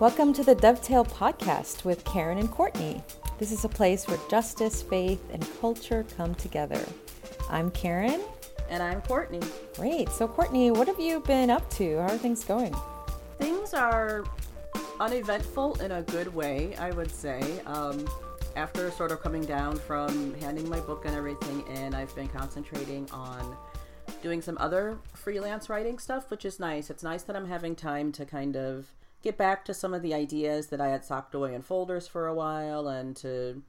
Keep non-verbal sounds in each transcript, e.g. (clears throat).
Welcome to the Dovetail Podcast with Karen and Courtney. This is a place where justice, faith, and culture come together. I'm Karen. And I'm Courtney. Great. So, Courtney, what have you been up to? How are things going? Things are uneventful in a good way, I would say. Um, after sort of coming down from handing my book and everything in, I've been concentrating on doing some other freelance writing stuff, which is nice. It's nice that I'm having time to kind of get back to some of the ideas that I had socked away in folders for a while and to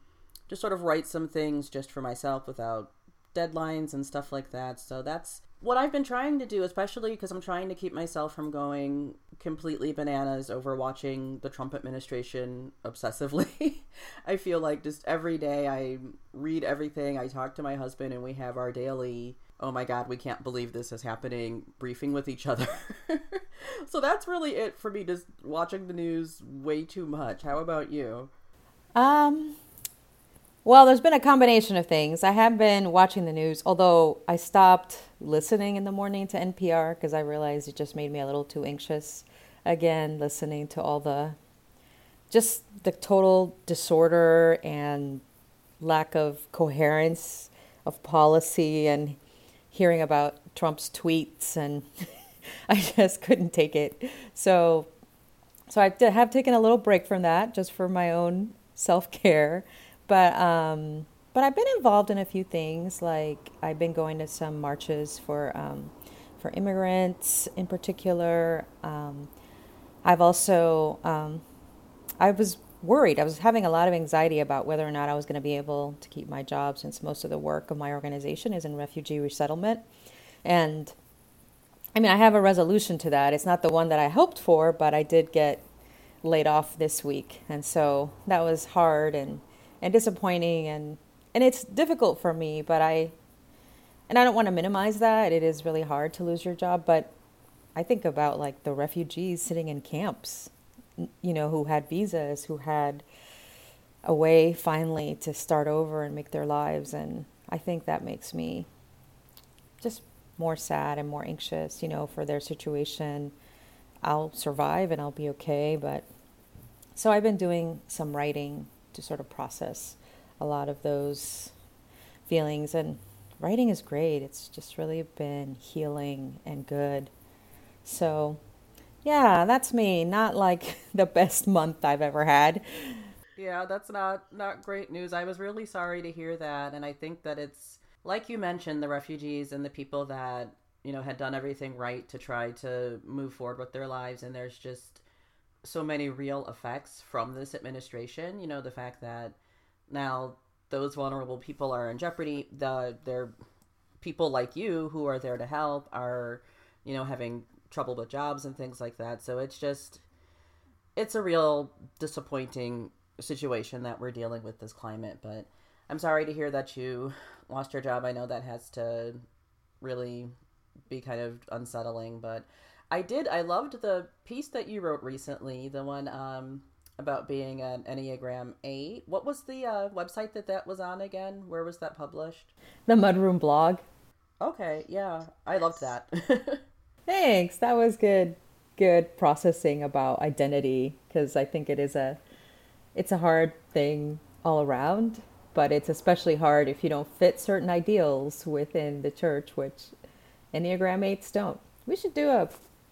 just sort of write some things just for myself without deadlines and stuff like that. So that's what I've been trying to do, especially because I'm trying to keep myself from going completely bananas over watching the Trump administration obsessively. (laughs) I feel like just every day I read everything, I talk to my husband, and we have our daily oh my god, we can't believe this is happening, briefing with each other. (laughs) so that's really it for me, just watching the news way too much. How about you? Um, well, there's been a combination of things. I have been watching the news, although I stopped listening in the morning to NPR because I realized it just made me a little too anxious. Again, listening to all the just the total disorder and lack of coherence of policy and hearing about Trump's tweets, and (laughs) (laughs) I just couldn't take it. So, so I have taken a little break from that just for my own self care. But um, but I've been involved in a few things. Like I've been going to some marches for um, for immigrants in particular. Um, I've also um, I was worried. I was having a lot of anxiety about whether or not I was going to be able to keep my job since most of the work of my organization is in refugee resettlement. And I mean, I have a resolution to that. It's not the one that I hoped for, but I did get laid off this week. And so that was hard and, and disappointing and and it's difficult for me, but I and I don't want to minimize that. It is really hard to lose your job, but I think about like the refugees sitting in camps you know, who had visas, who had a way finally to start over and make their lives. And I think that makes me just more sad and more anxious, you know, for their situation. I'll survive and I'll be okay. But so I've been doing some writing to sort of process a lot of those feelings. And writing is great, it's just really been healing and good. So yeah, that's me. Not like (laughs) the best month I've ever had. Yeah, that's not not great news. I was really sorry to hear that, and I think that it's like you mentioned the refugees and the people that you know had done everything right to try to move forward with their lives, and there's just so many real effects from this administration. You know, the fact that now those vulnerable people are in jeopardy. The they're people like you who are there to help are you know having trouble with jobs and things like that. So it's just it's a real disappointing situation that we're dealing with this climate, but I'm sorry to hear that you lost your job. I know that has to really be kind of unsettling, but I did I loved the piece that you wrote recently, the one um about being an Enneagram 8. What was the uh, website that that was on again? Where was that published? The Mudroom blog. Okay, yeah. I loved that. (laughs) Thanks. That was good. Good processing about identity because I think it is a it's a hard thing all around, but it's especially hard if you don't fit certain ideals within the church, which Enneagram 8s don't. We should do a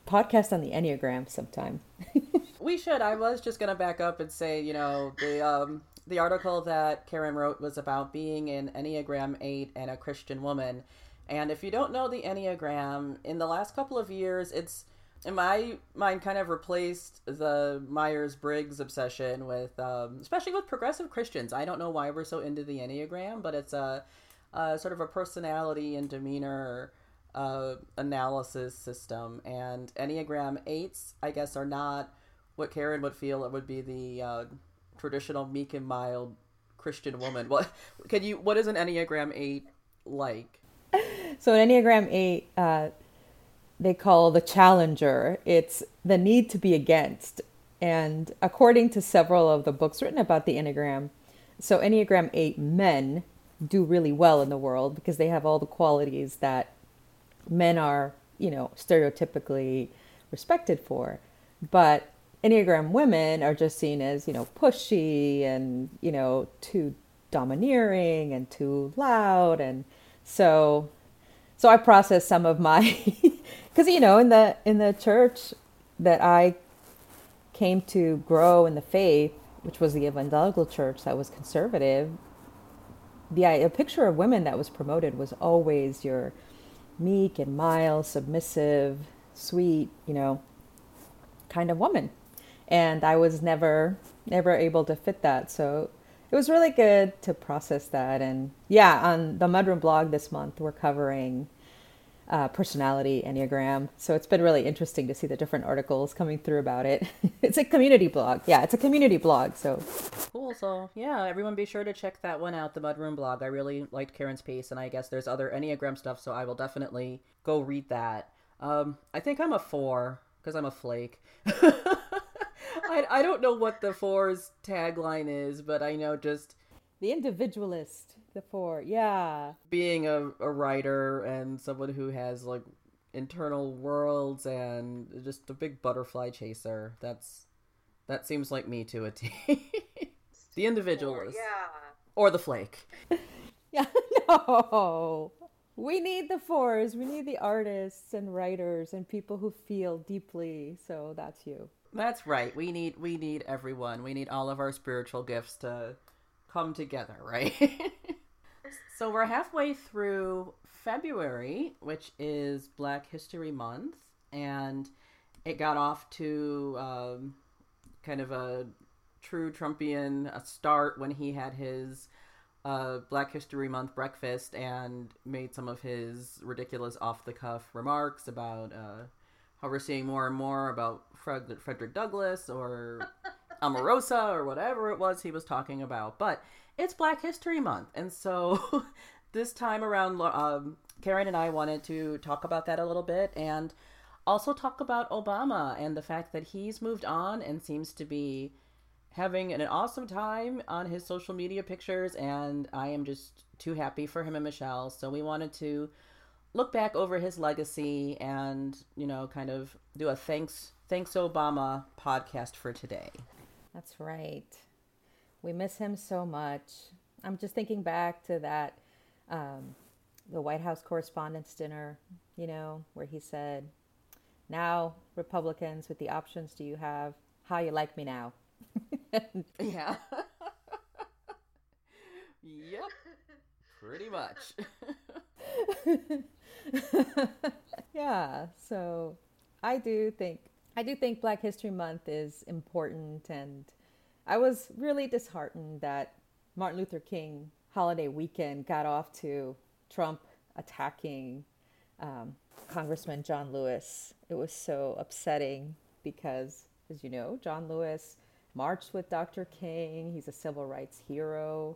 podcast on the Enneagram sometime. (laughs) we should. I was just going to back up and say, you know, the um the article that Karen wrote was about being an Enneagram 8 and a Christian woman and if you don't know the Enneagram, in the last couple of years, it's in my mind kind of replaced the Myers Briggs obsession with, um, especially with progressive Christians. I don't know why we're so into the Enneagram, but it's a, a sort of a personality and demeanor uh, analysis system. And Enneagram 8s, I guess, are not what Karen would feel it would be the uh, traditional meek and mild Christian woman. What can you? What is an Enneagram 8 like? (laughs) so an Enneagram 8, uh, they call the challenger. It's the need to be against. And according to several of the books written about the Enneagram, so Enneagram 8 men do really well in the world because they have all the qualities that men are, you know, stereotypically respected for. But Enneagram women are just seen as, you know, pushy and, you know, too domineering and too loud. And so, so I process some of my, (laughs) because, you know, in the, in the church that I came to grow in the faith, which was the evangelical church that was conservative, the a picture of women that was promoted was always your meek and mild, submissive, sweet, you know, kind of woman. And I was never never able to fit that. So it was really good to process that. And yeah, on the Mudroom blog this month, we're covering uh, personality enneagram. So it's been really interesting to see the different articles coming through about it. (laughs) it's a community blog. Yeah, it's a community blog. So cool. So yeah, everyone be sure to check that one out, the Mudroom blog. I really liked Karen's piece, and I guess there's other enneagram stuff, so I will definitely go read that. Um, I think I'm a four because I'm a flake. (laughs) I, I don't know what the four's tagline is, but I know just the individualist the four yeah. Being a, a writer and someone who has like internal worlds and just a big butterfly chaser that's that seems like me to a (laughs) t. The individualist four, yeah. Or the flake. (laughs) Yeah (laughs) no. We need the fours. We need the artists and writers and people who feel deeply so that's you. That's right. We need we need everyone. We need all of our spiritual gifts to come together right So we're halfway through February, which is Black History Month, and it got off to um, kind of a true Trumpian a start when he had his uh, Black History Month breakfast and made some of his ridiculous off the cuff remarks about uh, how we're seeing more and more about Fred- Frederick Douglass or (laughs) Omarosa or whatever it was he was talking about. But it's Black History Month, and so (laughs) this time around, um, Karen and I wanted to talk about that a little bit and also talk about Obama and the fact that he's moved on and seems to be having an awesome time on his social media pictures and I am just too happy for him and Michelle. So we wanted to look back over his legacy and, you know, kind of do a thanks thanks Obama podcast for today. That's right. We miss him so much. I'm just thinking back to that, um, the White House Correspondents' Dinner, you know, where he said, Now, Republicans, with the options do you have? How you like me now? (laughs) yeah. (laughs) yep. Pretty much. (laughs) yeah. So I do think I do think Black History Month is important and I was really disheartened that Martin Luther King holiday weekend got off to Trump attacking um, Congressman John Lewis. It was so upsetting because, as you know, John Lewis marched with Dr. King. He's a civil rights hero.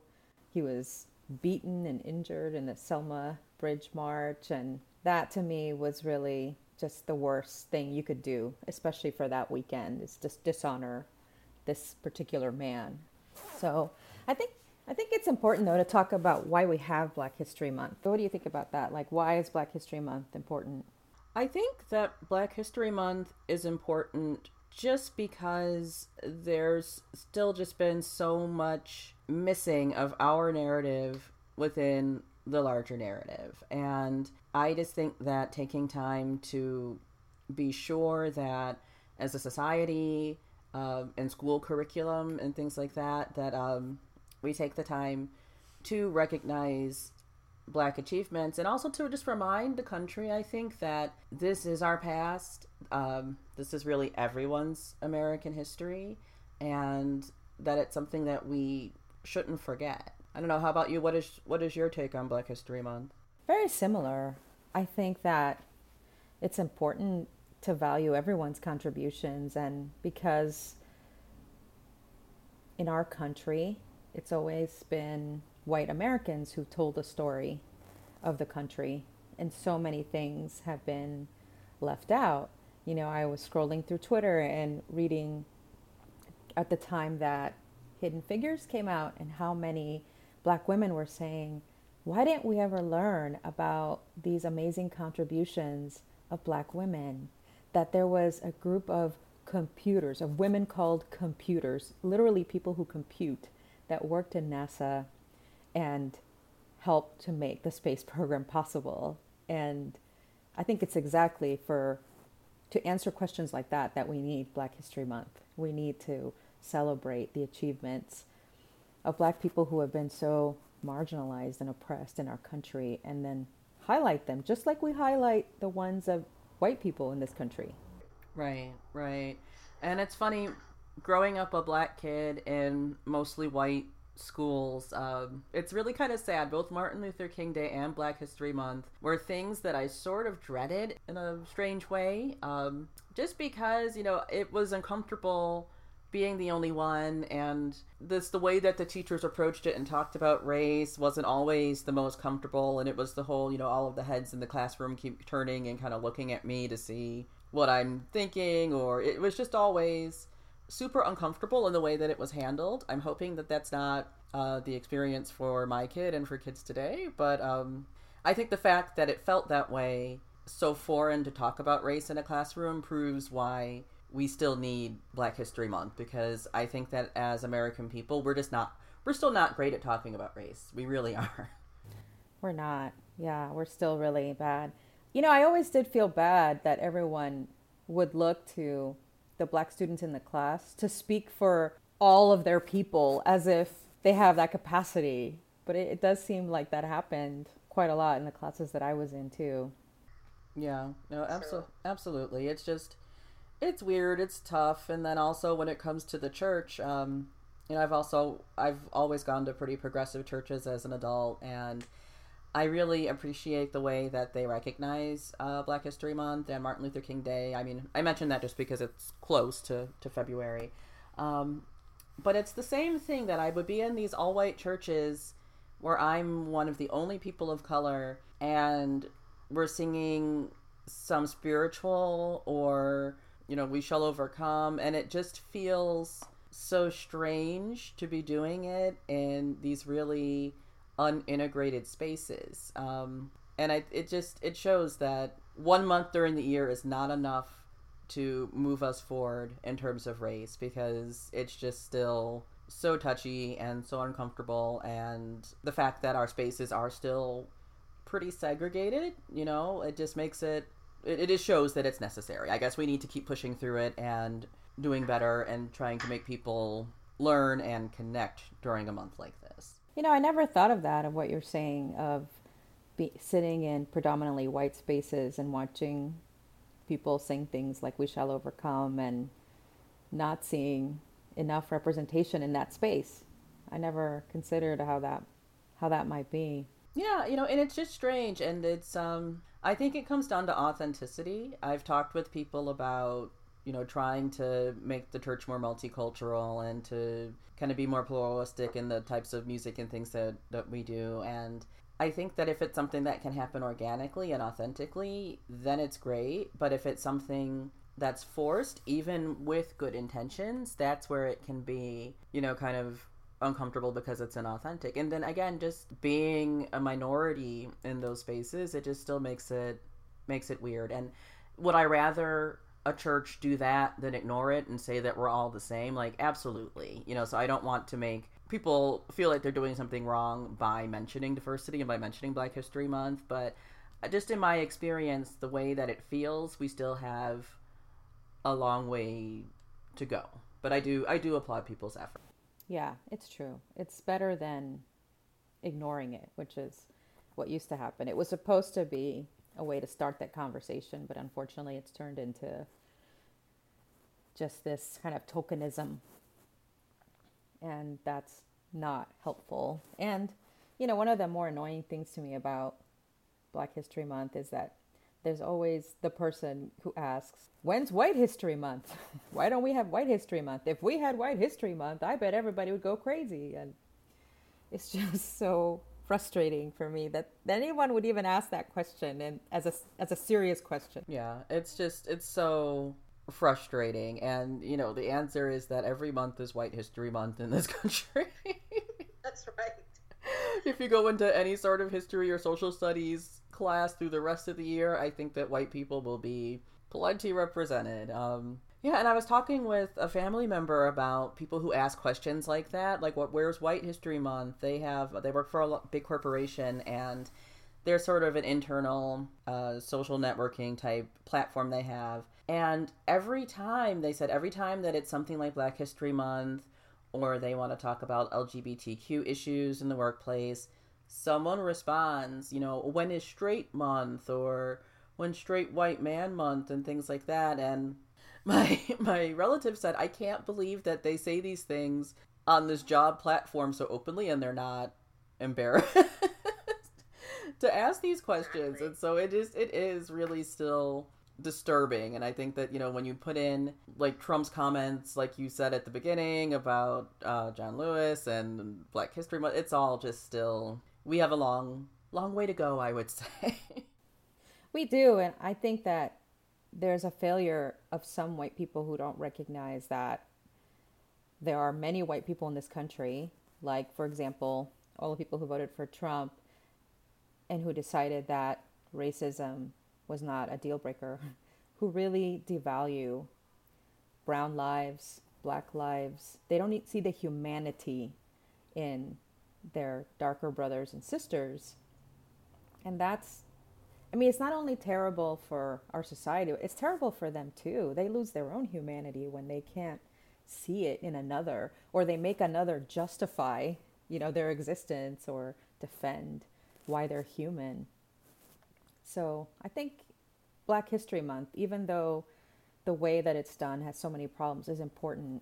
He was beaten and injured in the Selma Bridge March. And that to me was really just the worst thing you could do, especially for that weekend, is just dishonor this particular man. So I think I think it's important though to talk about why we have Black History Month. What do you think about that? Like why is Black History Month important? I think that Black History Month is important just because there's still just been so much missing of our narrative within the larger narrative. And I just think that taking time to be sure that as a society, um, and school curriculum and things like that that um, we take the time to recognize black achievements and also to just remind the country i think that this is our past um, this is really everyone's american history and that it's something that we shouldn't forget i don't know how about you? What is what is your take on black history month? Very similar. I think that it's important to value everyone's contributions and because in our country it's always been white Americans who've told the story of the country and so many things have been left out. You know, I was scrolling through Twitter and reading at the time that Hidden Figures came out and how many black women were saying, why didn't we ever learn about these amazing contributions of black women? that there was a group of computers, of women called computers, literally people who compute, that worked in NASA and helped to make the space (laughs) program possible. And I think it's exactly for to answer questions like that that we need Black History Month. We need to celebrate the achievements of black people who have been so marginalized and oppressed in our country and then highlight them just like we highlight the ones of white people in this country. Right, right. And it's funny growing up a black kid in mostly white schools. Um, it's really kind of sad. Both Martin Luther King Day and Black History Month were things that I sort of dreaded in a strange way, um, just because you know it was uncomfortable being the only one and this the way that the teachers approached it and talked about race wasn't always the most comfortable and it was the whole you know all of the heads in the classroom keep turning and kind of looking at me to see what i'm thinking or it was just always super uncomfortable in the way that it was handled. I'm hoping that that's not uh, the experience for my kid and for kids today but um, i think the fact that it felt that way so foreign to talk about race in a classroom proves why we still need Black History Month because I think that as American people, we're just not, we're still not great at talking about race. We really (laughs) are. We're not. Yeah, we're still really bad. You know, I always did feel bad that everyone would look to the black students in the class to speak for all of their people as if they have that capacity. But it, it does seem like that happened quite a lot in the classes that I was in too. Yeah, no, absolutely, absolutely. It's just it's weird it's tough and then also when it comes to the church um you know i've also i've always gone to pretty progressive churches as an adult and i really appreciate the way that they recognize uh, black history month and martin luther king day. I mean i mentioned that just because it's close to, to february. Um, but it's the same thing that i would be in these all-white churches where i'm one of the only people of color and we're singing some spiritual or you know, we shall overcome. And it just feels so strange to be doing it in these really unintegrated spaces. Um, and I, it just it shows that one month during the year is not enough to move us forward in terms of race because it's just still so touchy and so uncomfortable and the fact that our spaces are still pretty segregated you know it just makes it it, it just shows that it's necessary. I guess we need to keep pushing through it and doing better and trying to make people learn and connect during a month like this. You know, I never thought of that, of what you're saying, of be, sitting in predominantly white spaces and watching people sing things like We Shall Overcome and not seeing enough representation in that space. I never considered how that how that might be. Yeah, you know, and it's just strange and it's um I think it comes down to authenticity. I've talked with people about, you know, trying to make the church more multicultural and to kind of be more pluralistic in the types of music and things that, that we do. And I think that if it's something that can happen organically and authentically, then it's great. But if it's something that's forced, even with good intentions, that's where it can be, you know, kind of uncomfortable because it's inauthentic. And then again, just being a minority in those spaces, it just still makes it makes it weird. And would I rather a church do that than ignore it and say that we're all the same? Like absolutely. You know, so I don't want to make people feel like they're doing something wrong by mentioning diversity and by mentioning Black History Month, but just in my experience, the way that it feels, we still have a long way to go. But I do I do applaud people's effort. Yeah, it's true. It's better than ignoring it, which is what used to happen. It was supposed to be a way to start that conversation, but unfortunately, it's turned into just this kind of tokenism. And that's not helpful. And, you know, one of the more annoying things to me about Black History Month is that there's always the person who asks, When's White History Month? (laughs) Why don't we have White History Month? If we had White History Month, I bet everybody would go crazy. And it's (laughs) just so frustrating for me that anyone would even ask that question and as a as a serious question. Yeah, it's just it's so frustrating and you know the answer is that every month is white history month in this (laughs) country that's right if you go into any sort of history or social studies class through the rest of the year, I think that white people will be plenty represented. Um, Yeah, and I was talking with a family member about people who ask questions like that, like what where's White History Month? They have they work for a big corporation and they're sort of an internal uh, social networking type platform they have. And every time they said every time that it's something like Black History Month or they want to talk about LGBTQ issues in the workplace, someone responds, you know, when is straight month? or when straight white man month? and things like that. And (laughs) my my relative said I can't believe that they say these things on this job platform so openly and they're not embarrassed (laughs) to ask these questions. And so it is it is really still disturbing. And i think that you know when you put in like trump's comments like you said at the beginning about uh, john lewis and black history month it's all just still we have a long long way to go i would (laughs) say we do and i think that there's a failure of some white people who don't recognize that there are many white people in this country, like, for example, all the people who voted for Trump and who decided that racism was not a deal breaker, (laughs) who really devalue brown lives, black lives. They don't see the humanity in their darker brothers and sisters. And that's I mean, it's not only terrible for our society, it's terrible for them too. They lose their own humanity when they can't see it in another or they make another justify, you know, their existence or defend why they're human. So, I think Black History Month, even though the way that it's done has so many problems, is important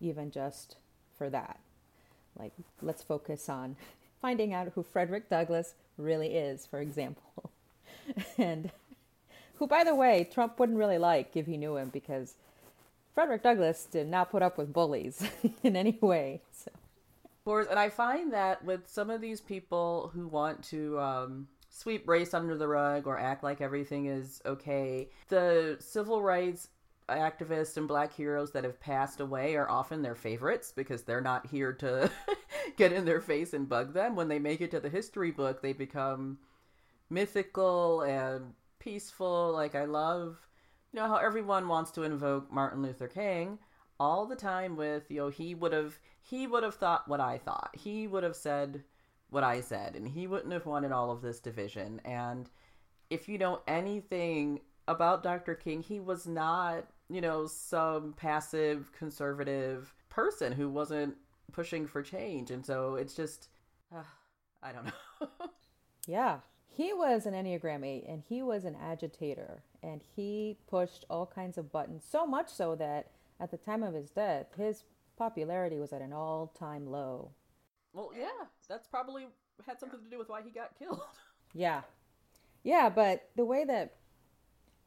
even just for that. Like, let's focus on finding out who Frederick Douglass really is, for example. (laughs) and who, by the way, Trump wouldn't really like if he knew him because Frederick Douglass did not put up with bullies (laughs) in any way. So. And I find that with some of these people who want to um, sweep race under the rug or act like everything is okay, the civil rights activists and black heroes that have passed away are often their favorites because they're not here to (laughs) get in their face and bug them. When they make it to the history book, they become mythical and peaceful. Like I love, you know, how everyone wants to invoke Martin Luther King all the time with, you know, he would have he would have thought what I thought. He would have said what I said and he wouldn't have wanted all of this division. And if you know anything about Dr. King, he was not, you know, some passive conservative person who wasn't pushing for change. And so it's just uh, I don't know. (laughs) yeah, he was an Enneagram 8 and he was an agitator and he pushed all kinds of buttons, so much so that at the time of his death, his popularity was at an all time low. Well, yeah, that's probably had something to do with why he got killed. (laughs) Yeah. Yeah, but the way that,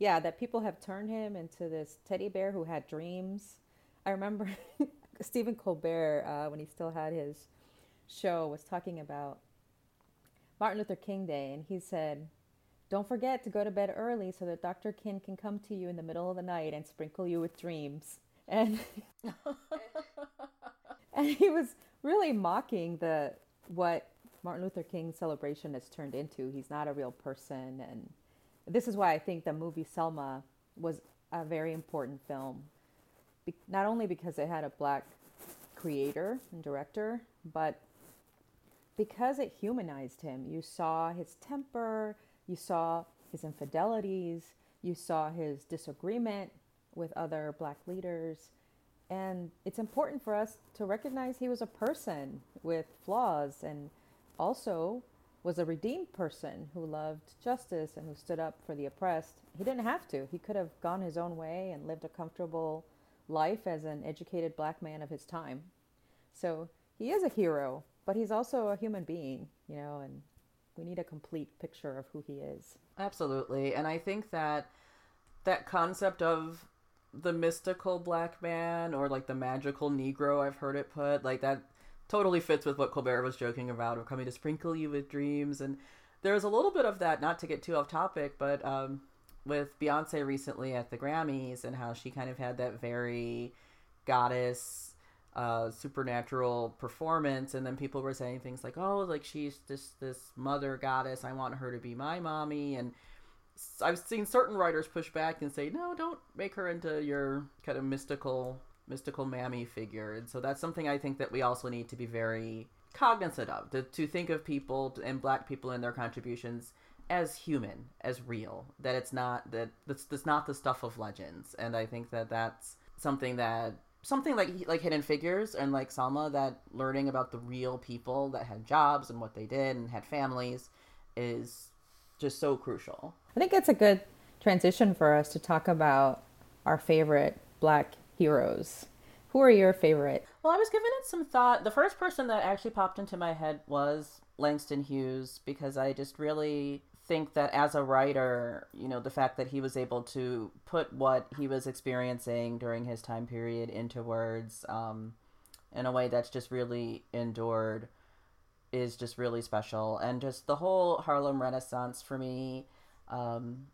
yeah, that people have turned him into this teddy bear who had dreams. I remember (laughs) Stephen Colbert, uh, when he still had his show, was talking about Martin Luther King Day, and he said, Don't forget to go to bed early so that Dr. King can come to you in the middle of the night and sprinkle you with dreams. And (laughs) and he was really mocking the what Martin Luther King celebration has turned into. He's not a real person and this is why I think the movie Selma was a very important film. Be- not only because it had a black creator and director, but because it humanized him. You saw his temper, you saw his infidelities, you saw his disagreement with other black leaders. And it's important for us to recognize he was a person with flaws and also was a redeemed person who loved justice and who stood up for the oppressed. He didn't have to. He could have gone his own way and lived a comfortable life as an educated black man of his time. So he is a hero but he's also a human being, you know, and we need a complete picture of who he is. Absolutely. And I think that that concept of the mystical black man or like the magical negro, I've heard it put, like that totally fits with what Colbert was joking about of coming to sprinkle you with dreams. And there's a little bit of that, not to get too off topic, but um, with Beyonce recently at the Grammys and how she kind of had that very goddess uh, supernatural performance, and then people were saying things like, "Oh, like she's this this mother goddess. I want her to be my mommy," and I've seen certain writers push back and say, no, don't make her into your kind of mystical, mystical mammy figure. And so that's something I think that we also need to be very cognizant of to, to think of people and black people and their contributions as human, as real. That it's not that that's, that's not the stuff of legends. And I think that that's something that something like like Hidden Figures and like Selma that learning about the real people that had jobs and what they did and had families is just so crucial. I think it's a good transition for us to talk about our favorite black heroes. Who are your favorite? Well, I was giving it some thought. The first person that actually popped into my head was Langston Hughes because I just really think that as a writer, you know, the fact that he was able to put what he was experiencing during his time period into words um, in a way that's just really endured is just really special. And just the whole Harlem Renaissance for me, um,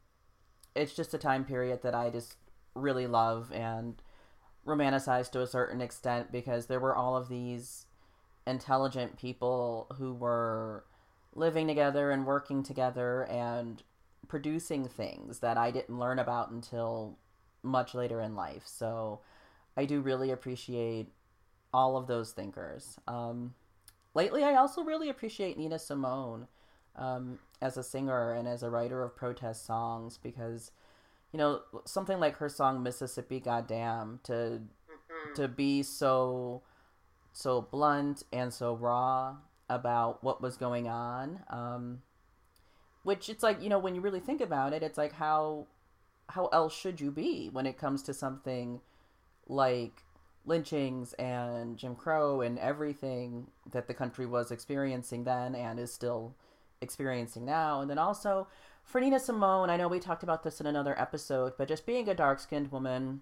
it's just a time period that I just really love and romanticize to a certain extent because there were all of these intelligent people who were living together and working together and producing things that I didn't learn about until much later in life. So I do really appreciate all of those thinkers. Um, lately, I also really appreciate Nina Simone um, as a singer and as a writer of protest songs because, you know, something like her song Mississippi Goddamn to mm-hmm. to be so so blunt and so raw about what was going on. Um, which it's like you know when you really think about it, it's like how how else should you be when it comes to something like lynchings and Jim Crow and everything that the country was experiencing then and is still experiencing now. And then also for Nina Simone, I know we talked about this in another episode, but just being a dark skinned woman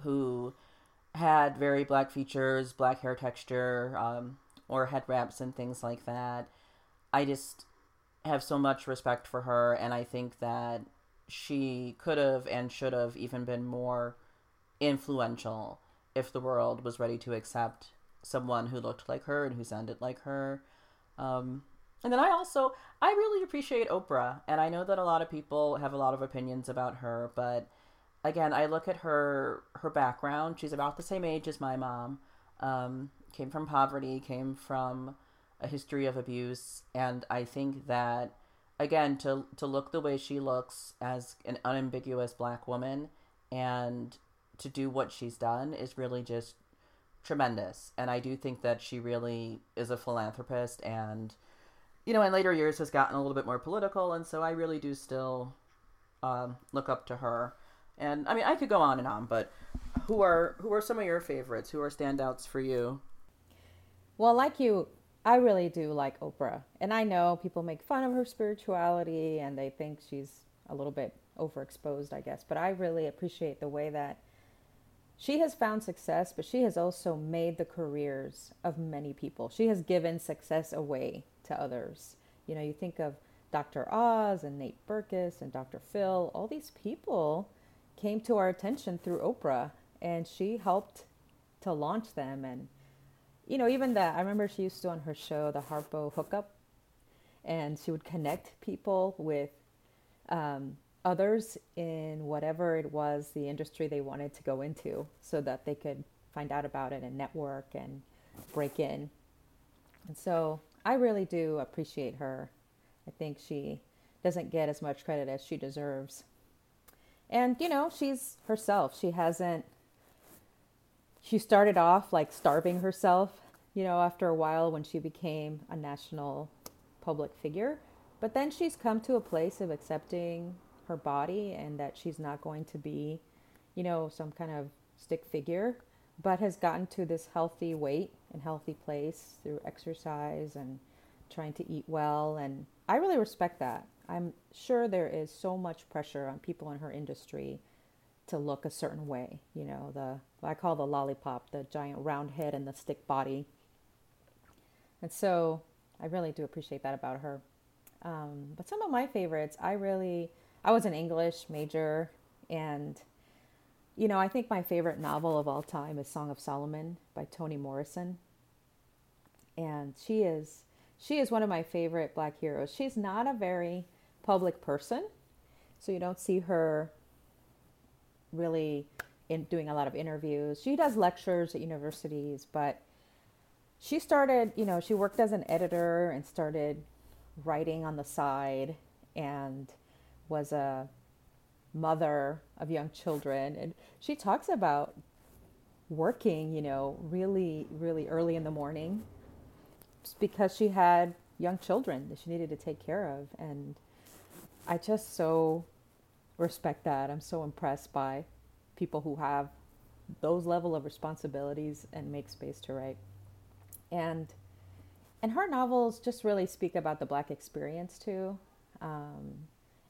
who had very black features, black hair texture, um, or head wraps and things like that. I just have so much respect for her, and I think that she could have and should have even been more influential if the world was ready to accept someone who looked like her and who sounded like her. Um, and then I also I really appreciate Oprah, and I know that a lot of people have a lot of opinions about her, but again, I look at her her background. She's about the same age as my mom. Um, came from poverty, came from a history of abuse, and I think that again to to look the way she looks as an unambiguous black woman and to do what she's done is really just tremendous. And I do think that she really is a philanthropist and you know, in later years has gotten a little bit more political and so I really do still um, look up to her. And I mean, I could go on and on, but who are who are some of your favorites? Who are standouts for you? Well, like you, I really do like Oprah. And I know people make fun of her spirituality and they think she's a little bit overexposed, I guess. But I really appreciate the way that she has found success, but she has also made the careers of many people. She has given success away to others. You know, you think of Dr. Oz and Nate Berkus and Dr. Phil, all these people came to our attention through Oprah and she helped to launch them and you know, even that, I remember she used to on her show, the Harpo Hookup, and she would connect people with um, others in whatever it was the industry they wanted to go into so that they could find out about it and network and break in. And so I really do appreciate her. I think she doesn't get as much credit as she deserves. And, you know, she's herself. She hasn't she started off like starving herself, you know, after a while when she became a national public figure. But then she's come to a place of accepting her body and that she's not going to be, you know, some kind of stick figure, but has gotten to this healthy weight and healthy place through exercise and trying to eat well. And I really respect that. I'm sure there is so much pressure on people in her industry to look a certain way. You know, the I call the lollipop, the giant round head and the stick body. And so I really do appreciate that about her. Um, but some of my favorites, I really, I was an English major, and you know, I think my favorite novel of all time is Song of Solomon by Toni Morrison. And she is she is one of my favorite black heroes. She's not a very public person, So you don't see her really in doing a lot of interviews. She does lectures at universities, but she started, you know, she worked as an editor and started writing on the side and was a mother of young children. And she talks about working, you know, really, really early in the morning just because she had young children that she needed to take care of. And I just so respect that. I'm so impressed by people who have those level of responsibilities and make space to write. And and her novels just really speak about the black experience too, um,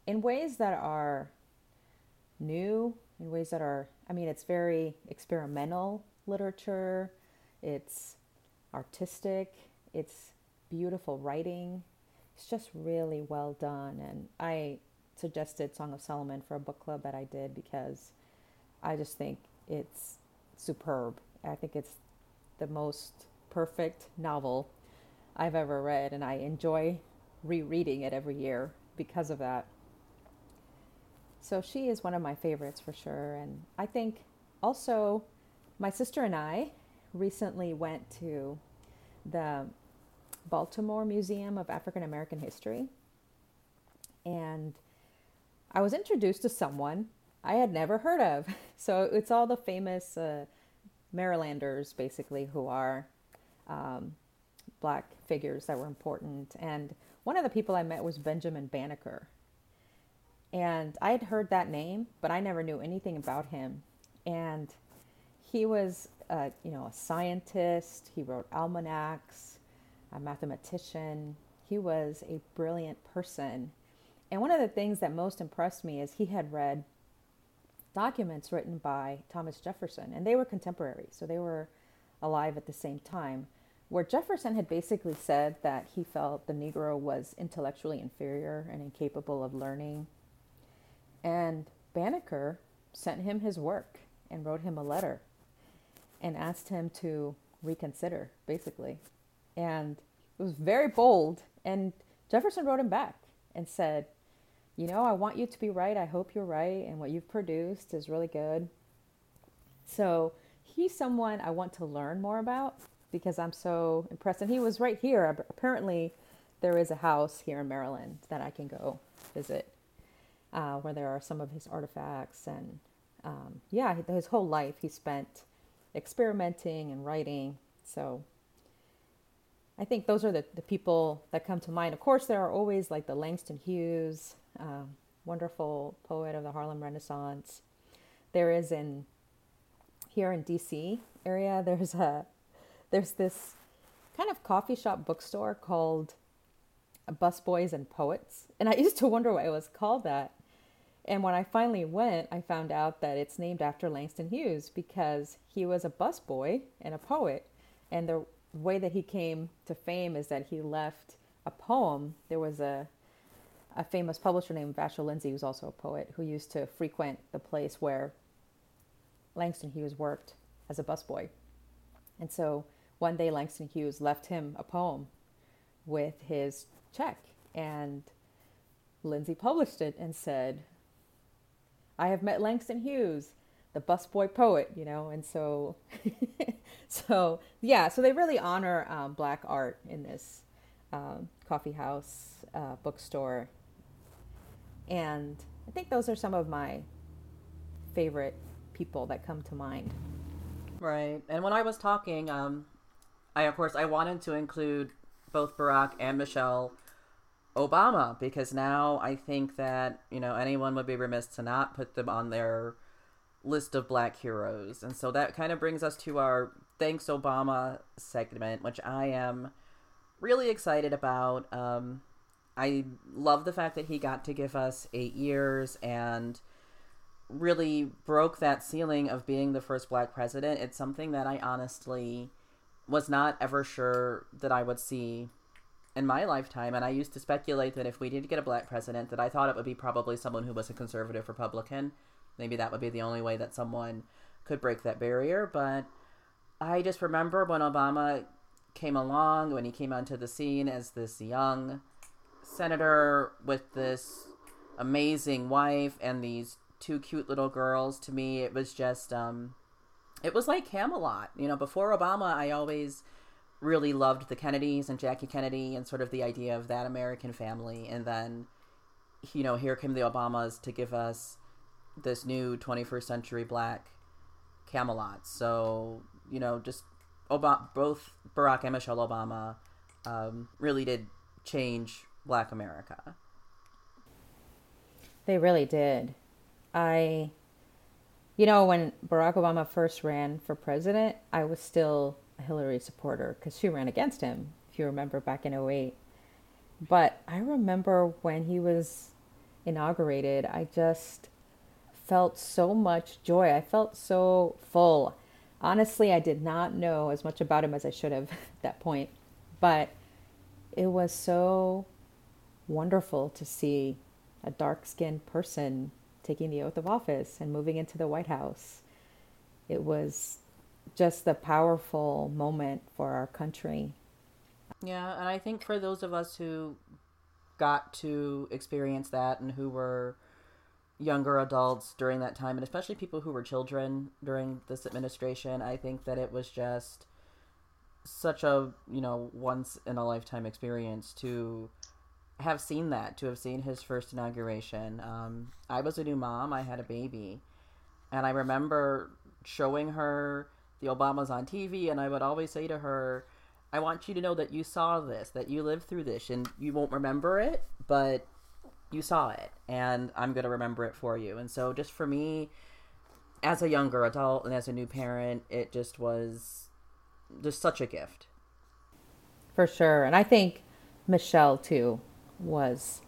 in ways that are new, in ways that are, I mean, it's very experimental literature, it's artistic, it's beautiful writing. It's just really well done. And I suggested Song of Solomon for a book club that I did because I just think it's superb. I think it's the most perfect novel I've ever read, and I enjoy rereading it every year because of that. So she is one of my favorites for sure. And I think also my sister and I recently went to the Baltimore Museum of African American History. And I was introduced to someone I had never heard of. (laughs) So it's all the famous uh, Marylanders, basically, who are um, black figures that were important. And one of the people I met was Benjamin Banneker. And I had heard that name, but I never knew anything about him. And he was, uh, you know, a scientist. He wrote almanacs, a mathematician. He was a brilliant person. And one of the things that most impressed me is he had read documents written by Thomas Jefferson, and they were contemporary, so they were alive at the same time, where Jefferson had basically said that he felt the Negro was intellectually inferior and incapable of learning. And Banneker sent him his work and wrote him a letter and asked him to reconsider, basically. And it was very bold. And Jefferson wrote him back and said, you know, I want you to be right. I hope you're right. And what you've produced is really good. So he's someone I want to learn more about because I'm so impressed. And he was right here. Apparently, there is a house here in Maryland that I can go visit uh, where there are some of his artifacts. And um, yeah, his whole life he spent experimenting and writing. So I think those are the, the people that come to mind. Of course, there are always like the Langston Hughes, uh, wonderful poet of the Harlem Renaissance. There is in here in DC area. (laughs) There's a there's this kind of coffee shop bookstore called Busboys and Poets, and I used to wonder why it was called that. And when I finally went, I found out that it's named after Langston Hughes because he was a busboy and a poet. And the way that he came to fame is that he left a poem. There was a a famous publisher named Vachel Lindsay, who's also a poet, who used to frequent the place where Langston Hughes worked as a busboy. And so one day Langston Hughes left him a poem with his check, and Lindsay published it and said, I have met Langston Hughes, the busboy poet, you know, and so, (laughs) so yeah, so they really honor um, black art in this um, coffee house, uh, bookstore, and I think those are some of my favorite people that come to mind. Right. And when I was talking, um, I of course I wanted to include both Barack and Michelle Obama because now I think that you know anyone would be remiss to not put them on their list of black heroes. And so that kind of brings us to our thanks Obama segment, which I am really excited about. Um, I love the fact that he got to give us eight years and really broke that ceiling of being the first black president. It's something that I honestly was not ever sure that I would see in my lifetime. And I used to speculate that if we did get a black president, that I thought it would be probably someone who was a conservative Republican. Maybe that would be the only way that someone could break that barrier. But I just remember when Obama came along, when he came onto the scene as this young senator with this amazing wife and these two cute little girls. To me, it was just um, it was like Camelot. You know, before Obama, I always really loved the Kennedys and Jackie Kennedy and sort of the idea of that American family. And then, you know, here came the Obamas to give us this new 21st century black Camelot. So, you know, just Obama, both Barack and Michelle Obama um, really did change black America. They really did. I, you know, when Barack Obama first ran for president, I was still Hillary supporter because she ran against him, if you remember back in 08. But I remember when he was inaugurated, I just felt so much joy. I felt so full. Honestly, I did not know as much about him as I should have (laughs) at that point. But it was so wonderful to see a dark skinned person taking the oath of office and moving into the White House. It was just the powerful moment for our country. Yeah, and I think for those of us who got to experience that and who were younger adults during that time, and especially people who were children during this administration, I think that it was just such a you know once in a lifetime experience to have seen that to have seen his first inauguration. Um, i was a new mom. I had a baby. And i remember showing her the obamas on tv and i would always say to her i want you to know that you saw this that you lived through this and you won't remember it but you saw it and i'm going to remember it for you and so just for me as a younger adult and as a new parent it just was just such a gift. For sure. And I think Michelle, too, was,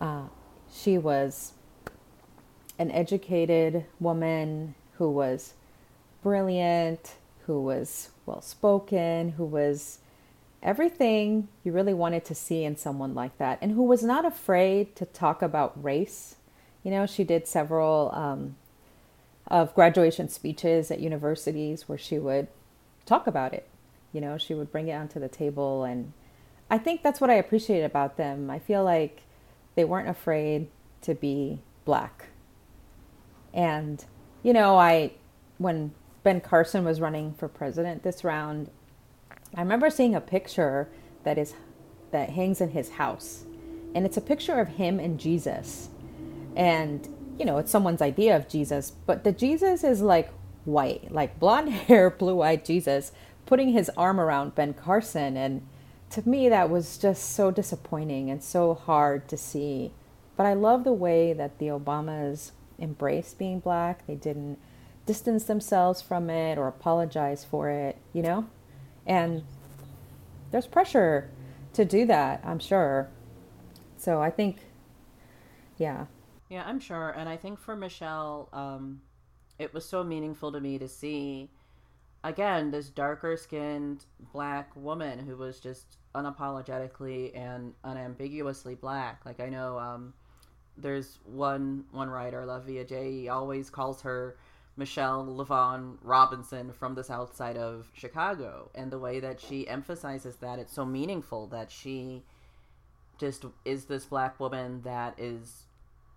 uh, she was an educated woman who was brilliant, who was well spoken, who was everything you really wanted to see in someone like that, and who was not afraid to talk about race. You know, she did several um, of graduation speeches at universities where she would talk about it. You know, she would bring it onto the table. And I think that's what I appreciate about them. I feel like they weren't afraid to be black. And, you know, I, when Ben Carson was running for president this round, I remember seeing a picture that is that hangs in his house. And it's a picture of him and Jesus. And, you know, it's someone's idea of Jesus, but the Jesus is like white, like blonde (laughs) hair, blue eyed Jesus, putting his arm around Ben Carson. And to me, that was just so disappointing and so hard to see. But I love the way that the Obamas embraced being black. They didn't distance themselves from it or apologize for it, you know? And there's pressure to do that, I'm sure. So I think, yeah. Yeah, I'm sure. And I think for Michelle, um, it was so meaningful to me to see again this darker skinned black woman who was just unapologetically and unambiguously black like i know um, there's one one writer Luvvie Ajayi always calls her michelle LaVaughn robinson from the south side of chicago. And the way that she emphasizes that it's so meaningful that she just is this black woman that is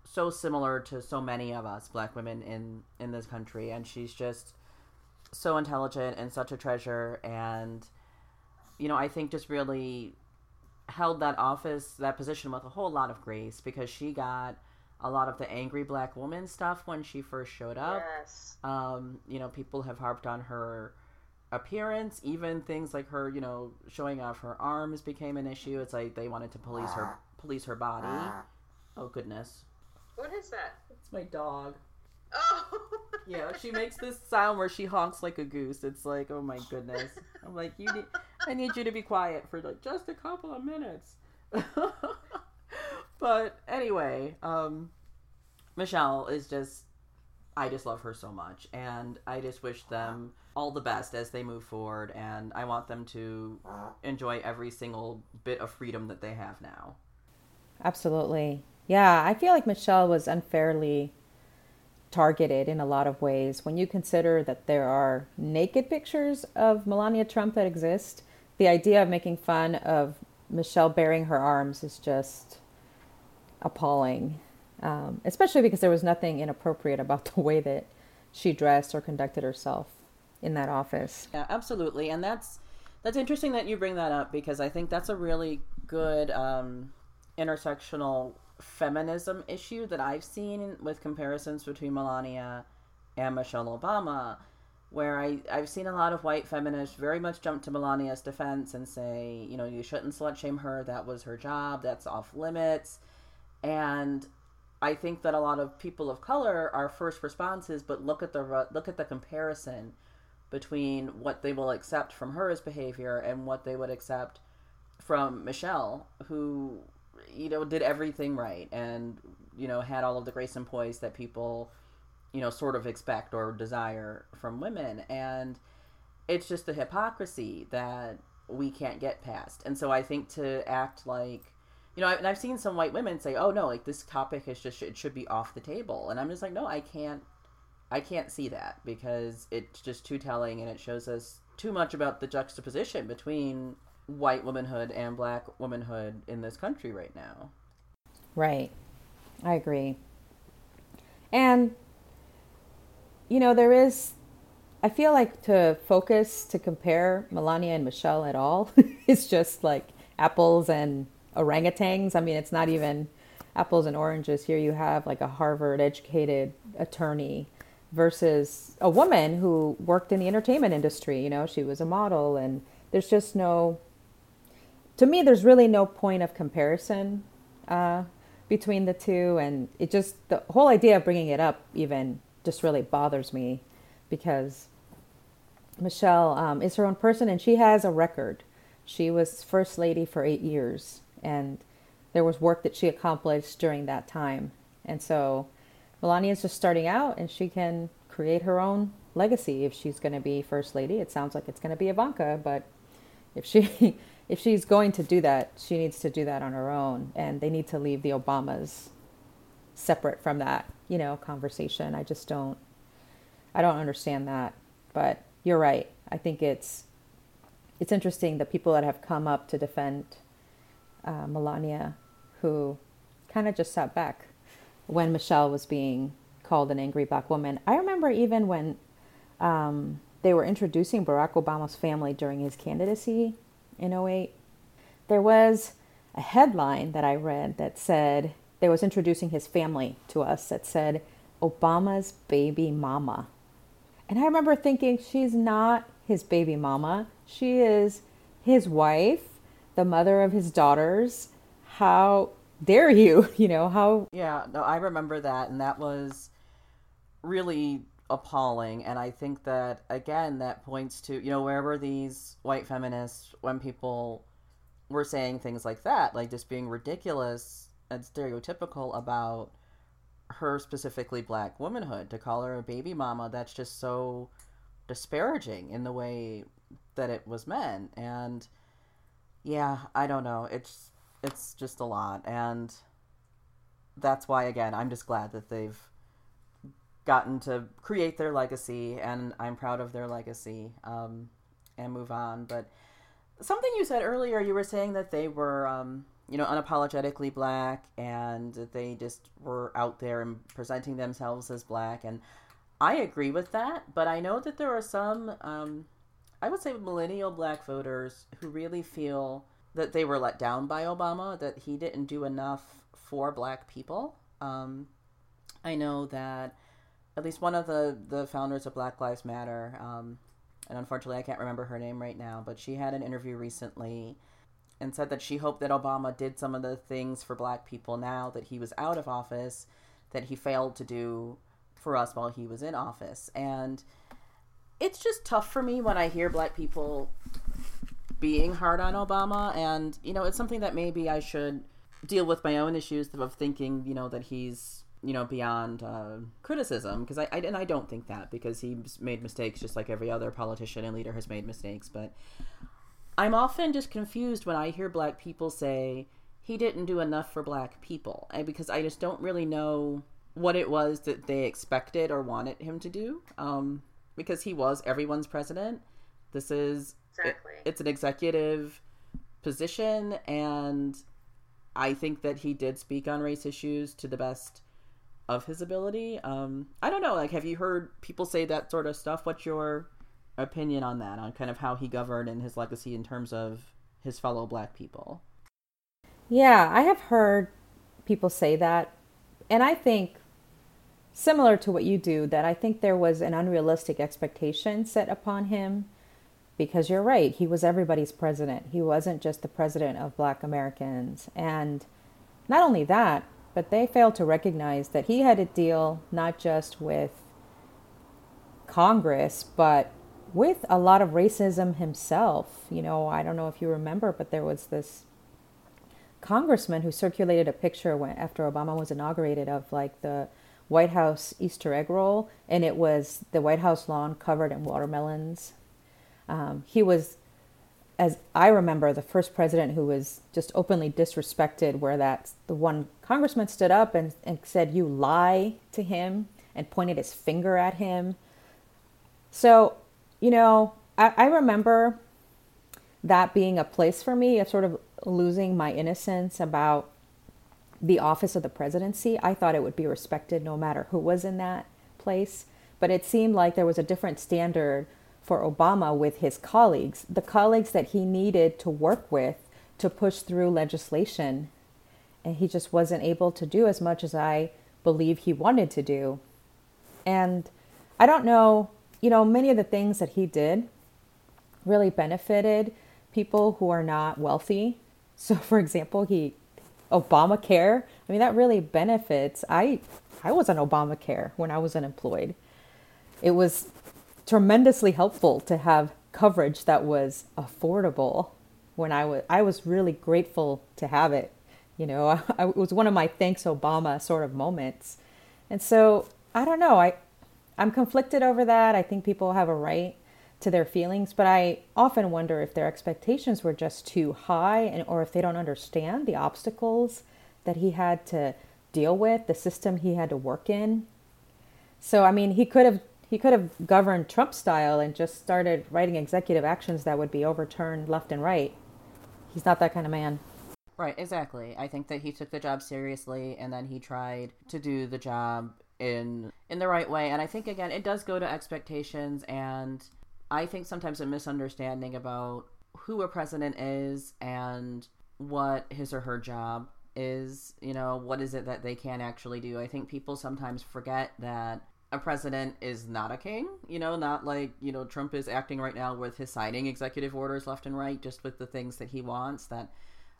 so similar to so many of us black women in in this country. And she's just so intelligent and such a treasure. And you know i think just really held that office that position with a whole lot of grace because she got a lot of the angry black woman stuff when she first showed up yes. um you know people have harped on her appearance even things like her you know showing off her arms became an issue it's like they wanted to police her police her body oh goodness What is that? it's my dog. Oh. Yeah, she (laughs) makes this sound where she honks like a goose. It's like, oh my goodness. I'm like, you need, I need you to be quiet for like just a couple of minutes. (laughs) but anyway, um, Michelle is just, I just love her so much, and I just wish them all the best as they move forward, and I want them to enjoy every single bit of freedom that they have now. Absolutely. Yeah, I feel like Michelle was unfairly targeted in a lot of ways. When you consider that there are naked pictures of Melania Trump that exist, the idea of making fun of Michelle baring her arms is just appalling. um, especially because there was nothing inappropriate about the way that she dressed or conducted herself in that office. Yeah, absolutely, and that's that's interesting that you bring that up because I think that's a really good um, intersectional feminism issue that I've seen with comparisons between Melania and Michelle Obama, where I, I've seen a lot of white feminists very much jump to Melania's defense and say, you know, you shouldn't slut shame her. That was her job. That's off limits. And I think that a lot of people of color, our first responses, but look at the look at the comparison between what they will accept from her as behavior and what they would accept from Michelle, who you know did everything right and you know had all of the grace and poise that people you know sort of expect or desire from women. And it's just the hypocrisy that we can't get past. And so i think to act like you know and i've seen some white women say oh no like this topic is just it should be off the table and i'm just like no i can't i can't see that because it's just too telling and it shows us too much about the juxtaposition between white womanhood and black womanhood in this country right now Right. I agree. And, you know, there is, I feel like to focus, to compare Melania and Michelle at all, (laughs) is just like apples and orangutans. I mean, it's not even apples and oranges. Here you have like a Harvard educated attorney versus a woman who worked in the entertainment industry. You know, she was a model, and there's just no, to me, there's really no point of comparison uh, between the two. And it just, the whole idea of bringing it up even just really bothers me because Michelle um, is her own person and she has a record. She was first lady for eight years, and there was work that she accomplished during that time. And so Melania is just starting out, and she can create her own legacy if she's going to be first lady. It sounds like it's going to be Ivanka, but if she (laughs) if she's going to do that, she needs to do that on her own, and they need to leave the Obamas separate from that, you know, conversation. I just don't I don't understand that. But you're right. I think it's it's interesting the people that have come up to defend uh, Melania, who kind of just sat back when Michelle was being called an angry black woman. I remember even when um, they were introducing Barack Obama's family during his candidacy in 08, there was a headline that I read that said, they was introducing his family to us that said, Obama's baby mama. And I remember thinking, she's not his baby mama. She is his wife, the mother of his daughters. How dare you? (laughs) You know, how. Yeah, no, I remember that, and that was really appalling. And I think that, again, that points to, you know, wherever these white feminists, when people were saying things like that, like just being ridiculous and stereotypical about her specifically black womanhood, to call her a baby mama, that's just so disparaging in the way that it was meant. And yeah, I don't know. It's it's just a lot and that's why again i'm just glad that they've gotten to create their legacy and i'm proud of their legacy um, and move on but something you said earlier you were saying that they were um, you know unapologetically black and they just were out there and presenting themselves as black and i agree with that but i know that there are some um, i would say millennial black voters who really feel that they were let down by Obama, that he didn't do enough for black people. Um, I know that at least one of the, the founders of Black Lives Matter, um, and unfortunately I can't remember her name right now, but she had an interview recently and said that she hoped that Obama did some of the things for black people now that he was out of office that he failed to do for us while he was in office. And it's just tough for me when I hear black people being hard on Obama, and you know, it's something that maybe I should deal with my own issues of thinking, you know, that he's you know beyond uh, criticism because I, I and I don't think that because he's made mistakes just like every other politician and leader has made mistakes, but I'm often just confused when I hear black people say he didn't do enough for black people, and because I just don't really know what it was that they expected or wanted him to do. Um, because he was everyone's president. This is Exactly. it- it's an executive position and I think that he did speak on race issues to the best of his ability. Um, I don't know. Like, have you heard people say that sort of stuff? What's your opinion on that? On kind of how he governed and his legacy in terms of his fellow black people? Yeah, I have heard people say that. And I think, similar to what you do, that I think there was an unrealistic expectation set upon him because you're right, he was everybody's president. He wasn't just the president of black Americans. And not only that, but they failed to recognize that he had to deal not just with Congress, but with a lot of racism himself. You know, I don't know if you remember, but there was this congressman who circulated a picture when, after Obama was inaugurated of like the White House Easter egg roll, and it was the White House lawn covered in watermelons. Um, he was, as I remember, the first president who was just openly disrespected, where that the one congressman stood up and, and said, You lie to him, and pointed his finger at him. So, you know, I, I remember that being a place for me of sort of losing my innocence about the office of the presidency. I thought it would be respected no matter who was in that place. But it seemed like there was a different standard for Obama with his colleagues, the colleagues that he needed to work with to push through legislation. And he just wasn't able to do as much as I believe he wanted to do. And I don't know, you know, many of the things that he did really benefited people who are not wealthy so, for example, he Obamacare. I mean, that really benefits. I I was on Obamacare when I was unemployed. It was tremendously helpful to have coverage that was affordable. When I was I was really grateful to have it. You know, I, (laughs) I, it was one of my thanks Obama sort of moments. And so I don't know. I I'm conflicted over that. I think people have a right to their feelings, but I often wonder if their expectations were just too high and or if they don't understand the obstacles that he had to deal with, the system he had to work in. So I mean, he could have he could have governed Trump style and just started writing executive actions that would be overturned left and right. He's not that kind of man. Right, exactly. I think that he took the job seriously and then he tried to do the job in in the right way and i think again it does go to expectations and I think sometimes a misunderstanding about who a president is and what his or her job is, you know, what is it that they can actually do. I think people sometimes forget that a president is not a king, you know, not like, you know, Trump is acting right now with his signing executive orders left and right, just with the things that he wants, that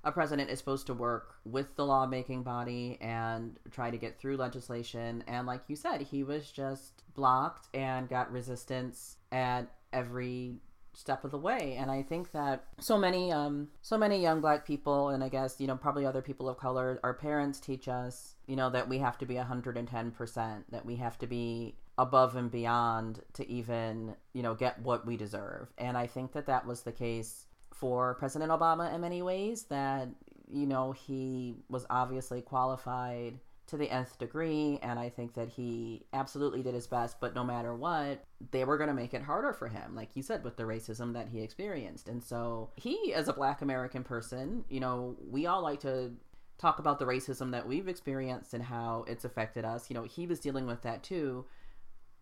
a president is supposed to work with the lawmaking body and try to get through legislation. And like you said, he was just blocked and got resistance at every step of the way. And i think that so many um so many young black people and i guess you know probably other people of color our parents teach us you know that we have to be 110% that we have to be above and beyond to even you know get what we deserve. And i think that that was the case for president obama in many ways that you know he was obviously qualified to the nth degree and i think that he absolutely did his best but no matter what they were going to make it harder for him like you said with the racism that he experienced. And so he as a black american person you know we all like to talk about the racism that we've experienced and how it's affected us. You know he was dealing with that too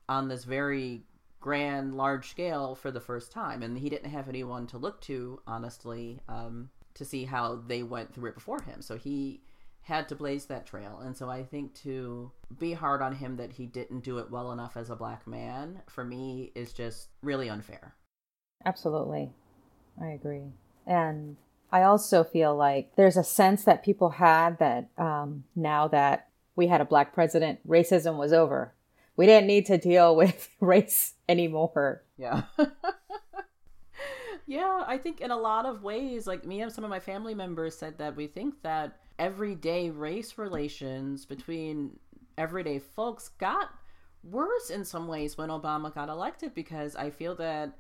on this very grand large scale for the first time and he didn't have anyone to look to honestly um, to see how they went through it before him. So he had to blaze that trail. And so I think to be hard on him that he didn't do it well enough as a black man, for me, is just really unfair. Absolutely. I agree. And I also feel like there's a sense that people had that um, now that we had a black president, racism was over. We didn't need to deal (laughs) with race anymore. Yeah. (laughs) yeah, I think in a lot of ways, like me and some of my family members said that we think that everyday race relations between everyday folks got worse in some ways when Obama got elected because I feel that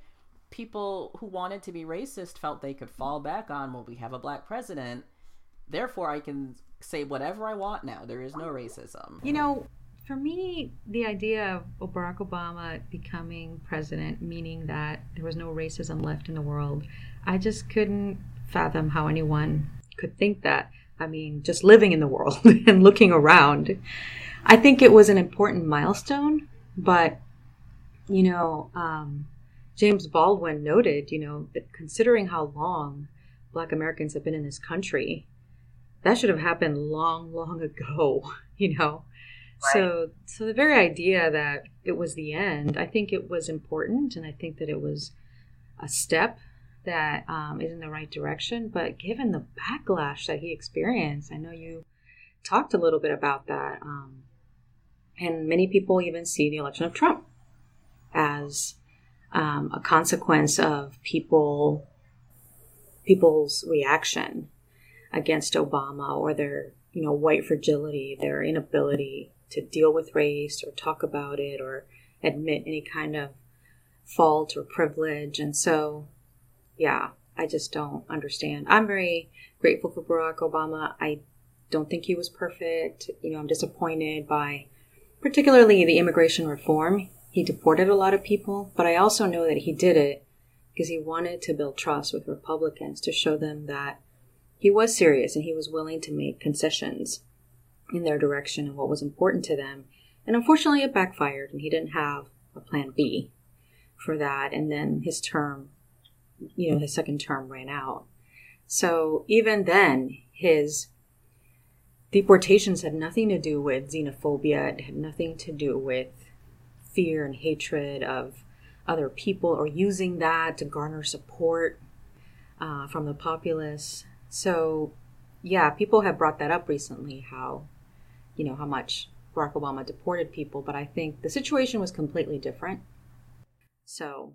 people who wanted to be racist felt they could fall back on, well, we have a black president, therefore I can say whatever I want now. There is no racism. You know, for me, the idea of Barack Obama becoming president, meaning that there was no racism left in the world, I just couldn't fathom how anyone could think that. I mean, just living in the world (laughs) and looking around. I think it was an important milestone, but you know, um, James Baldwin noted, you know, that considering how long Black Americans have been in this country, that should have happened long, long ago. (laughs) You know, right. so so the very idea that it was the end, I think it was important, and I think that it was a step that um, is in the right direction. But given the backlash that he experienced, I know you talked a little bit about that. Um, and many people even see the election of Trump as um, a consequence of people people's reaction against Obama or their you know white fragility, their inability to deal with race or talk about it or admit any kind of fault or privilege. And so, yeah, I just don't understand. I'm very grateful for Barack Obama. I don't think he was perfect. You know, I'm disappointed by particularly the immigration reform. He deported a lot of people, but I also know that he did it because he wanted to build trust with Republicans to show them that he was serious and he was willing to make concessions in their direction and what was important to them. And unfortunately, it backfired, and he didn't have a plan B for that. And then his term, you know, his second term ran out. So even then, his deportations had nothing to do with xenophobia, it had nothing to do with fear and hatred of other people or using that to garner support uh, from the populace. So, yeah, people have brought that up recently how, you know, how much Barack Obama deported people, but I think the situation was completely different. So,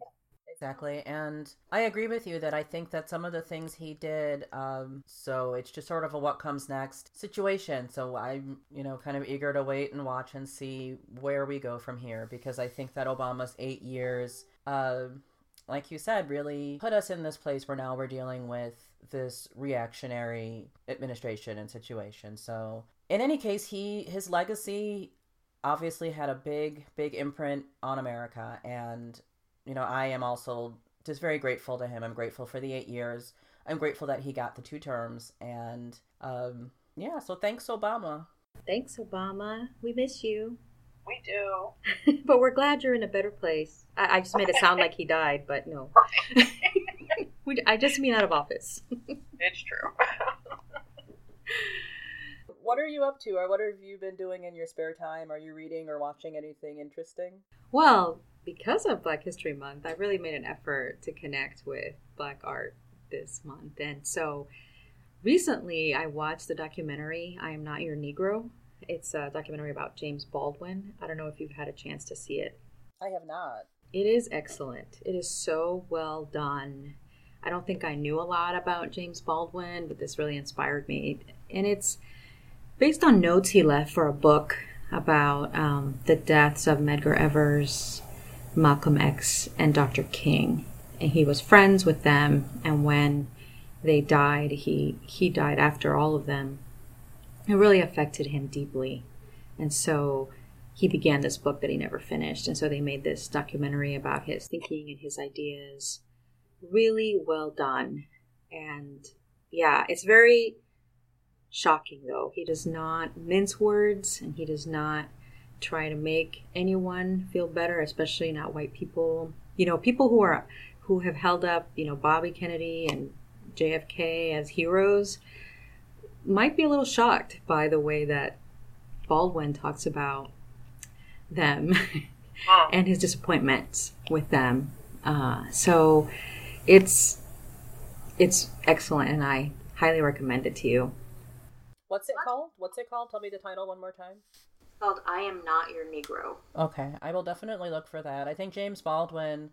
Exactly. And I agree with you that I think that some of the things he did, um, so it's just sort of a what comes next situation. So I'm, you know, kind of eager to wait and watch and see where we go from here because I think that Obama's eight years, uh, like you said, really put us in this place where now we're dealing with this reactionary administration and situation. So in any case, he his legacy obviously had a big big imprint on America and you know, I am also just very grateful to him. I'm grateful for the eight years. I'm grateful that he got the two terms. And um, yeah, so thanks, Obama. Thanks, Obama. We miss you. We do. (laughs) but we're glad you're in a better place. I, I just made it sound like he died, but no. (laughs) we, I just mean out of office. (laughs) it's true. what are you up to, or what have you been doing in your spare time? Are you reading or watching anything interesting? Well, because of Black History Month, I really made an effort to connect with Black art this month. And so recently I watched the documentary, I Am Not Your Negro. It's a documentary about James Baldwin. I don't know if you've had a chance to see it. I have not. It is excellent. It is so well done. I don't think I knew a lot about James Baldwin, but this really inspired me. And it's based on notes he left for a book about um, the deaths of Medgar Evers, Malcolm X and Dr. King. And he was friends with them. And when they died, he, he died after all of them. It really affected him deeply. And so he began this book that he never finished. And so they made this documentary about his thinking and his ideas. Really well done. And yeah, it's very shocking though. He does not mince words and he does not try to make anyone feel better, especially not white people. You know, people who are who have held up, you know, Bobby Kennedy and JFK as heroes might be a little shocked by the way that Baldwin talks about them (laughs) and his disappointments with them. Uh, so it's it's excellent, and I highly recommend it to you. What's it called? What's it called? Tell me the title one more time called I Am Not Your Negro. Okay, I will definitely look for that. I think James Baldwin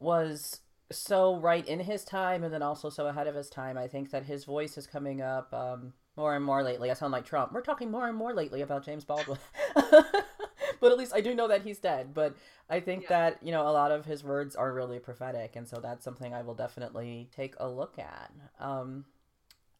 was so right in his time and then also so ahead of his time. I think that his voice is coming up um, more and more lately. I sound like Trump. We're talking more and more lately about James Baldwin. (laughs) but at least I do know that he's dead. But I think yeah. that, you know, a lot of his words are really prophetic. And so that's something I will definitely take a look at. Um,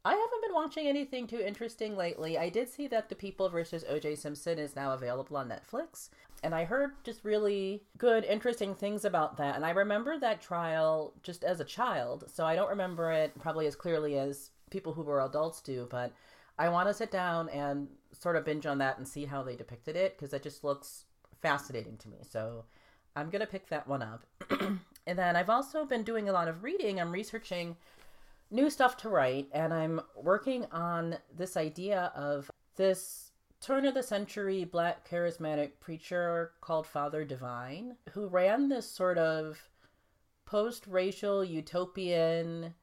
I haven't been watching anything too interesting lately. I did see that The People versus O.J. Simpson is now available on Netflix, and I heard just really good, interesting things about that. And I remember that trial just as a child, so I don't remember it probably as clearly as people who were adults do, but I want to sit down and sort of binge on that and see how they depicted it because it just looks fascinating to me. So I'm going to pick that one up. (clears throat) and then I've also been doing a lot of reading. I'm researching new stuff to write, and I'm working on this idea of this turn of the century black charismatic preacher called Father Divine who ran this sort of post racial utopian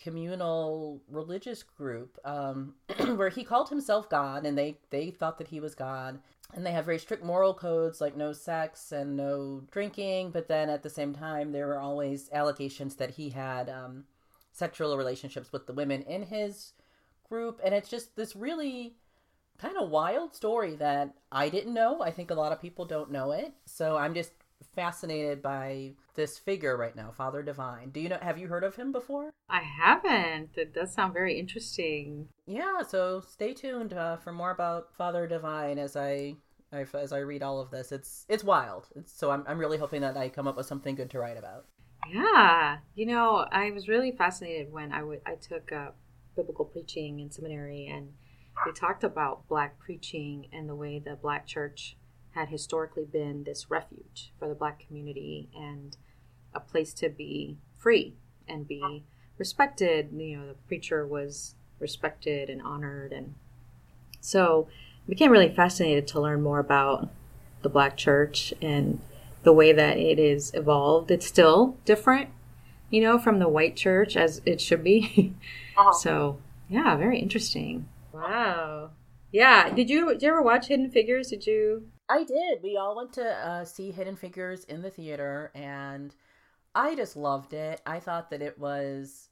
communal religious group um, (clears throat) where he called himself God and they, they thought that he was God. And they have very strict moral codes like no sex and no drinking, but then at the same time, there were always allegations that he had um, sexual relationships with the women in his group. And it's just this really kind of wild story that I didn't know. I think a lot of people don't know it. So I'm just fascinated by this figure right now, Father Divine. Do you know have you heard of him before? I haven't. It does sound very interesting. Yeah, so stay tuned uh, for more about Father Divine as I as I read all of this. It's it's wild. It's, so I'm I'm really hoping that I come up with something good to write about. Yeah, you know, I was really fascinated when I would I took uh, biblical preaching in seminary and we talked about black preaching and the way the black church had historically been this refuge for the black community and a place to be free and be respected. You know, the preacher was respected and honored. And so I became really fascinated to learn more about the black church and the way that it is evolved. It's still different, you know, from the white church as it should be. (laughs) Uh-huh. So, yeah, very interesting. Wow. Yeah. Did you did you ever watch Hidden Figures? Did you? I did. We all went to uh, see Hidden Figures in the theater, and I just loved it. I thought that it was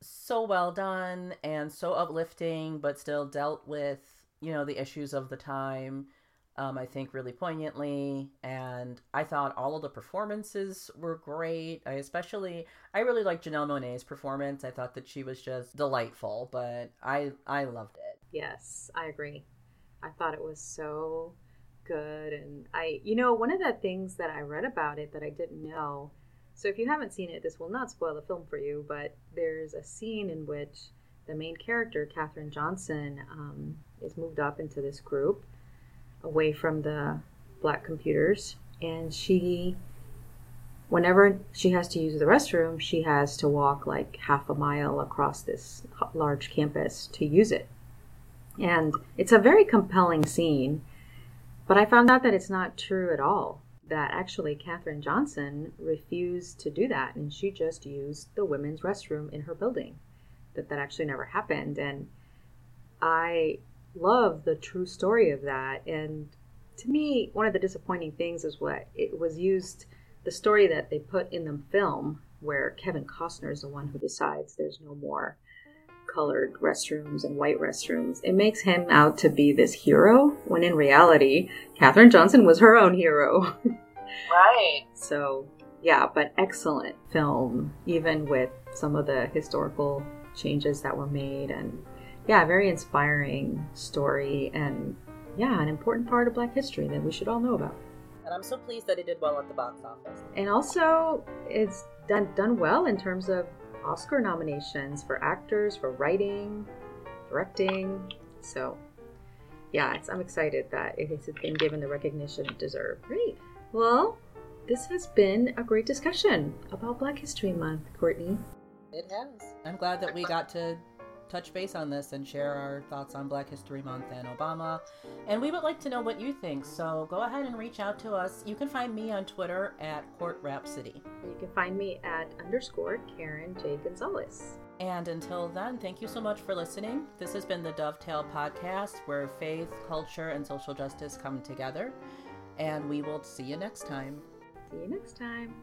so well done and so uplifting, but still dealt with you know the issues of the time um, I think really poignantly. And I thought all of the performances were great. I especially, I really liked Janelle Monáe's performance. I thought that she was just delightful, but I, I loved it. Yes, I agree. I thought it was so good. And I, you know, one of the things that I read about it that I didn't know. So if you haven't seen it, this will not spoil the film for you, but there's a scene in which the main character, Katherine Johnson, um, is moved up into this group away from the black computers and she whenever she has to use the restroom she has to walk like half a mile across this large campus to use it. And it's a very compelling scene but i found out that it's not true at all that actually katherine johnson refused to do that and she just used the women's restroom in her building. That that actually never happened and i love the true story of that. And to me, one of the disappointing things is what it was used, the story that they put in the film, where Kevin Costner is the one who decides there's no more colored restrooms and white restrooms. It makes him out to be this hero, when in reality, Katherine Johnson was her own hero. (laughs) right. So, yeah, but excellent film, even with some of the historical changes that were made and yeah, very inspiring story and yeah, an important part of Black history that we should all know about. And I'm so pleased that it did well at the box office. And also, it's done done well in terms of Oscar nominations for actors, for writing, directing. So, yeah, I'm excited that it has been given the recognition it deserves. Great. Well, this has been a great discussion about Black History Month, Courtney. It has. I'm glad that we got to touch base on this and share our thoughts on Black History Month and Obama. And we would like to know what you think, so go ahead and reach out to us. You can find me on Twitter at Court Rhapsody. You can find me at underscore Karen J. Gonzalez. And until then, thank you so much for listening. This has been the Dovetail Podcast, where faith, culture, and social justice come together. And we will see you next time. See you next time.